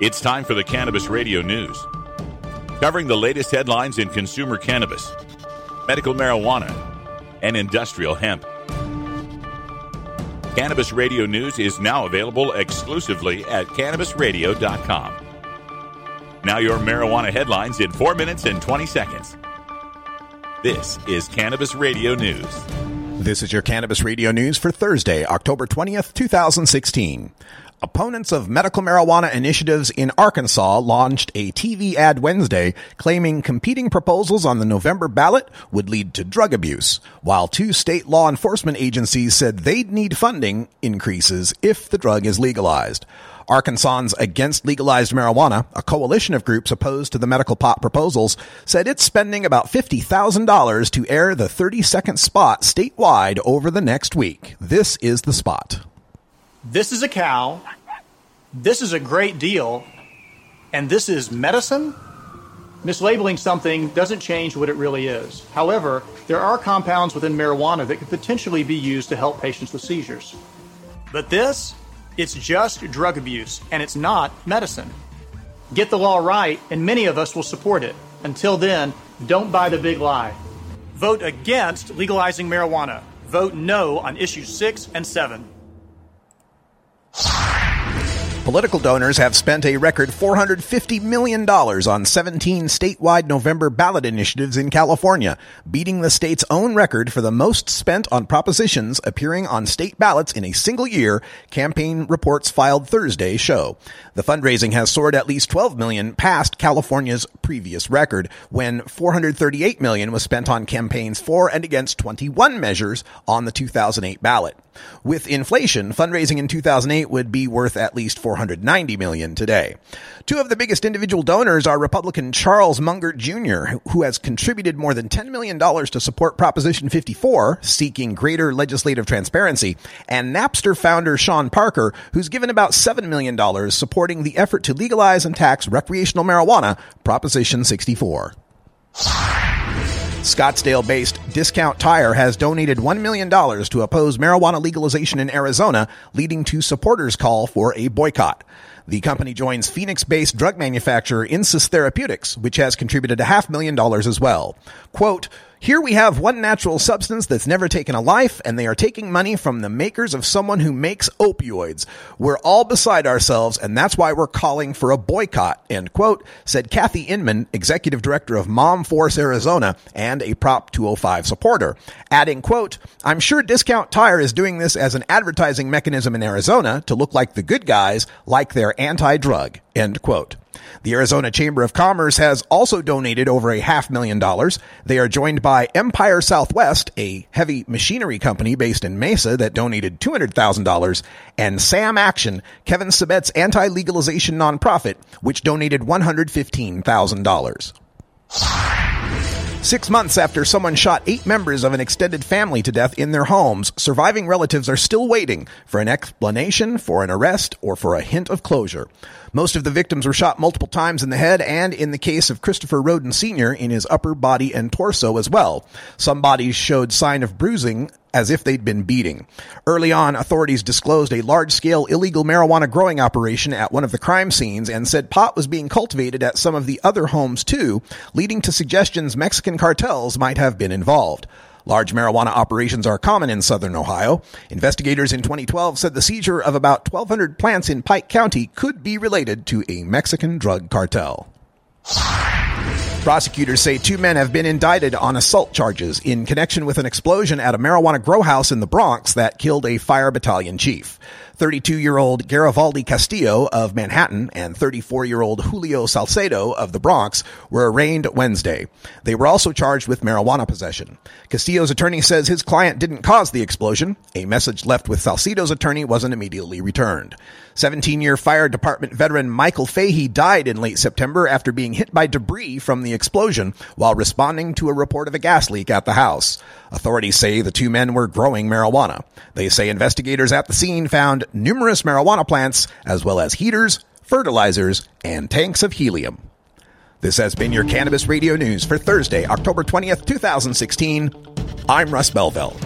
It's time for the Cannabis Radio News, covering the latest headlines in consumer cannabis, medical marijuana, and industrial hemp. Cannabis Radio News is now available exclusively at cannabisradio.com. Now, your marijuana headlines in 4 minutes and 20 seconds. This is Cannabis Radio News. This is your Cannabis Radio News for Thursday, October 20th, 2016. Opponents of medical marijuana initiatives in Arkansas launched a TV ad Wednesday claiming competing proposals on the November ballot would lead to drug abuse, while two state law enforcement agencies said they'd need funding increases if the drug is legalized. Arkansans Against Legalized Marijuana, a coalition of groups opposed to the medical pot proposals, said it's spending about $50,000 to air the 30 second spot statewide over the next week. This is the spot. This is a cow. This is a great deal. And this is medicine? Mislabeling something doesn't change what it really is. However, there are compounds within marijuana that could potentially be used to help patients with seizures. But this, it's just drug abuse, and it's not medicine. Get the law right, and many of us will support it. Until then, don't buy the big lie. Vote against legalizing marijuana. Vote no on issues 6 and 7. Political donors have spent a record $450 million on 17 statewide November ballot initiatives in California, beating the state's own record for the most spent on propositions appearing on state ballots in a single year, campaign reports filed Thursday show. The fundraising has soared at least 12 million past California's previous record, when 438 million was spent on campaigns for and against 21 measures on the 2008 ballot. With inflation, fundraising in 2008 would be worth at least 490 million today. Two of the biggest individual donors are Republican Charles Munger Jr., who has contributed more than $10 million to support Proposition 54, seeking greater legislative transparency, and Napster founder Sean Parker, who's given about $7 million supporting the effort to legalize and tax recreational marijuana, Proposition 64. Scottsdale based Discount Tire has donated $1 million to oppose marijuana legalization in Arizona, leading to supporters' call for a boycott. The company joins Phoenix based drug manufacturer Insys Therapeutics, which has contributed a half million dollars as well. Quote, here we have one natural substance that's never taken a life, and they are taking money from the makers of someone who makes opioids. We're all beside ourselves, and that's why we're calling for a boycott, end quote, said Kathy Inman, executive director of Mom Force Arizona and a Prop 205 supporter, adding, quote, I'm sure Discount Tire is doing this as an advertising mechanism in Arizona to look like the good guys, like they're anti-drug, end quote. The Arizona Chamber of Commerce has also donated over a half million dollars. They are joined by Empire Southwest, a heavy machinery company based in Mesa that donated $200,000, and Sam Action, Kevin Sabet's anti-legalization nonprofit, which donated $115,000. Six months after someone shot eight members of an extended family to death in their homes, surviving relatives are still waiting for an explanation, for an arrest, or for a hint of closure. Most of the victims were shot multiple times in the head and in the case of Christopher Rhoden Sr. in his upper body and torso as well. Some bodies showed sign of bruising as if they'd been beating. Early on, authorities disclosed a large-scale illegal marijuana growing operation at one of the crime scenes and said pot was being cultivated at some of the other homes too, leading to suggestions Mexican cartels might have been involved. Large marijuana operations are common in southern Ohio. Investigators in 2012 said the seizure of about 1,200 plants in Pike County could be related to a Mexican drug cartel. Prosecutors say two men have been indicted on assault charges in connection with an explosion at a marijuana grow house in the Bronx that killed a fire battalion chief. 32-year-old Garibaldi Castillo of Manhattan and 34-year-old Julio Salcedo of the Bronx were arraigned Wednesday. They were also charged with marijuana possession. Castillo's attorney says his client didn't cause the explosion. A message left with Salcedo's attorney wasn't immediately returned. 17-year fire department veteran Michael Fahy died in late September after being hit by debris from the explosion while responding to a report of a gas leak at the house. Authorities say the two men were growing marijuana. They say investigators at the scene found numerous marijuana plants as well as heaters, fertilizers, and tanks of helium. This has been your Cannabis Radio News for Thursday, October 20th, 2016. I'm Russ Belville.